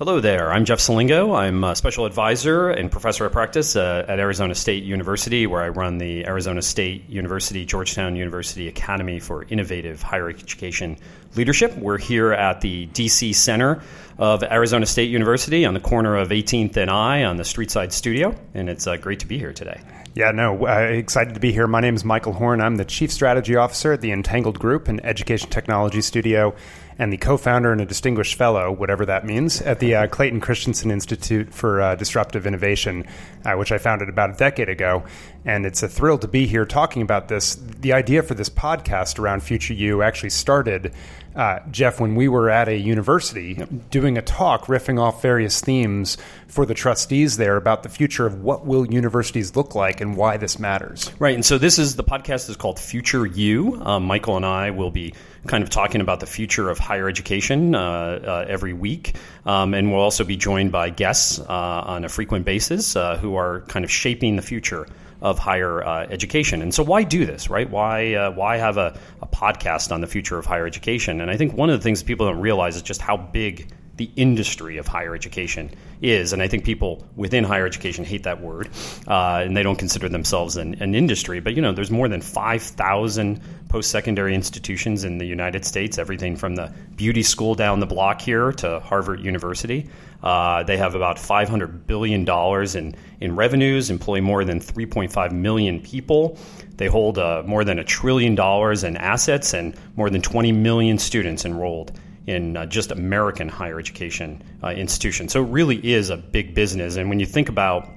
Hello there. I'm Jeff Selingo. I'm a special advisor and professor of practice uh, at Arizona State University, where I run the Arizona State University Georgetown University Academy for Innovative Higher Education Leadership. We're here at the DC Center of Arizona State University on the corner of 18th and I on the Streetside Studio, and it's uh, great to be here today. Yeah, no, uh, excited to be here. My name is Michael Horn. I'm the Chief Strategy Officer at the Entangled Group, an education technology studio and the co-founder and a distinguished fellow, whatever that means, at the uh, Clayton Christensen Institute for uh, Disruptive Innovation, uh, which I founded about a decade ago. And it's a thrill to be here talking about this. The idea for this podcast around Future U actually started, uh, Jeff, when we were at a university doing a talk riffing off various themes for the trustees there about the future of what will universities look like and why this matters. Right. And so this is the podcast is called Future U. Um, Michael and I will be kind of talking about the future of higher education uh, uh, every week. Um, and we'll also be joined by guests uh, on a frequent basis uh, who are kind of shaping the future of higher uh, education. And so, why do this, right? Why uh, why have a, a, podcast on the future of higher education? And I think one of the things people don't realize is just how big the industry of higher education is. And I think people within higher education hate that word, uh, and they don't consider themselves an, an, industry. But you know, there's more than 5,000 post-secondary institutions in the United States. Everything from the beauty school down the block here to Harvard University. Uh, they have about 500 billion dollars in in revenues, employ more than 3.5 million people. They hold uh, more than a trillion dollars in assets and more than 20 million students enrolled in uh, just American higher education uh, institutions. So it really is a big business. And when you think about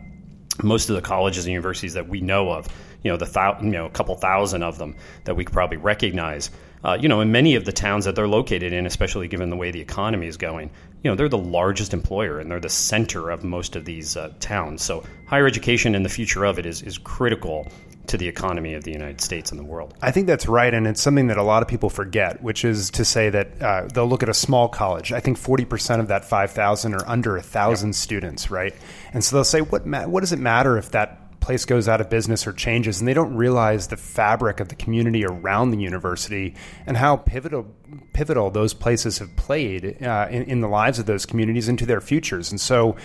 most of the colleges and universities that we know of, you know, the thou- you know, a couple thousand of them that we could probably recognize, uh, you know, in many of the towns that they're located in, especially given the way the economy is going, you know, they're the largest employer and they're the center of most of these uh, towns. So higher education and the future of it is, is critical to the economy of the United States and the world. I think that's right, and it's something that a lot of people forget, which is to say that uh, they'll look at a small college. I think forty percent of that five thousand are under a thousand yep. students, right? And so they'll say, "What ma- what does it matter if that place goes out of business or changes, and they don't realize the fabric of the community around the university and how pivotal pivotal those places have played uh, in, in the lives of those communities into their futures. And so,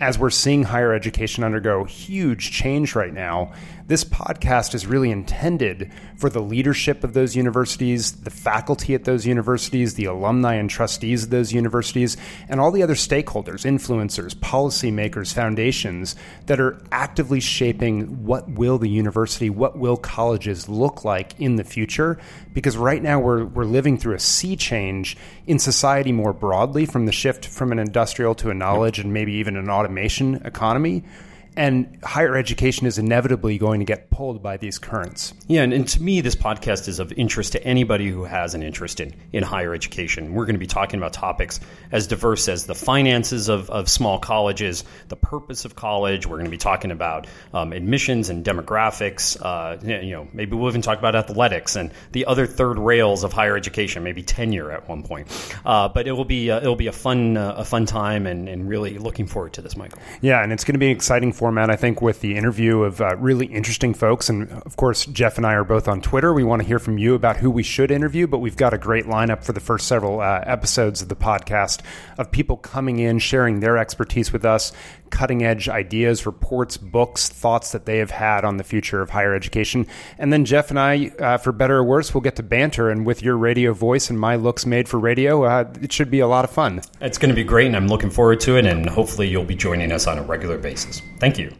as we're seeing higher education undergo huge change right now, this podcast is really intended for the leadership of those universities, the faculty at those universities, the alumni and trustees of those universities, and all the other stakeholders, influencers, policymakers, foundations that are actively shaping what will the university, what will colleges look like in the future. Because right now we're, we're living through a sea change in society more broadly from the shift from an industrial to a knowledge and maybe even an automation economy and higher education is inevitably going to get pulled by these currents. Yeah, and, and, to me, this podcast is of interest to anybody who has an interest in, in higher education. We're going to be talking about topics as diverse as the finances of, of small colleges, the purpose of college. We're going to be talking about um, admissions and demographics. Uh, you know, maybe we'll even talk about athletics and the other third rails of higher education, maybe tenure at one point. Uh, but it will be uh, it'll be a fun uh, a fun time, and, and really looking forward to this, Michael. Yeah, and it's going to be an exciting for format, I think, with the interview of uh, really interesting folks. And of course, Jeff and I are both on Twitter. We want to hear from you about who we should interview, but we've got a great lineup for the first several uh, episodes of the podcast of people coming in, sharing their expertise with us, cutting edge ideas, reports, books, thoughts that they have had on the future of higher education. And then Jeff and I, uh, for better or worse, we'll get to banter. And with your radio voice and my looks made for radio, uh, it should be a lot of fun. It's going to be great, and I'm looking forward to it. And hopefully, you'll be joining us on a regular basis. Thank you.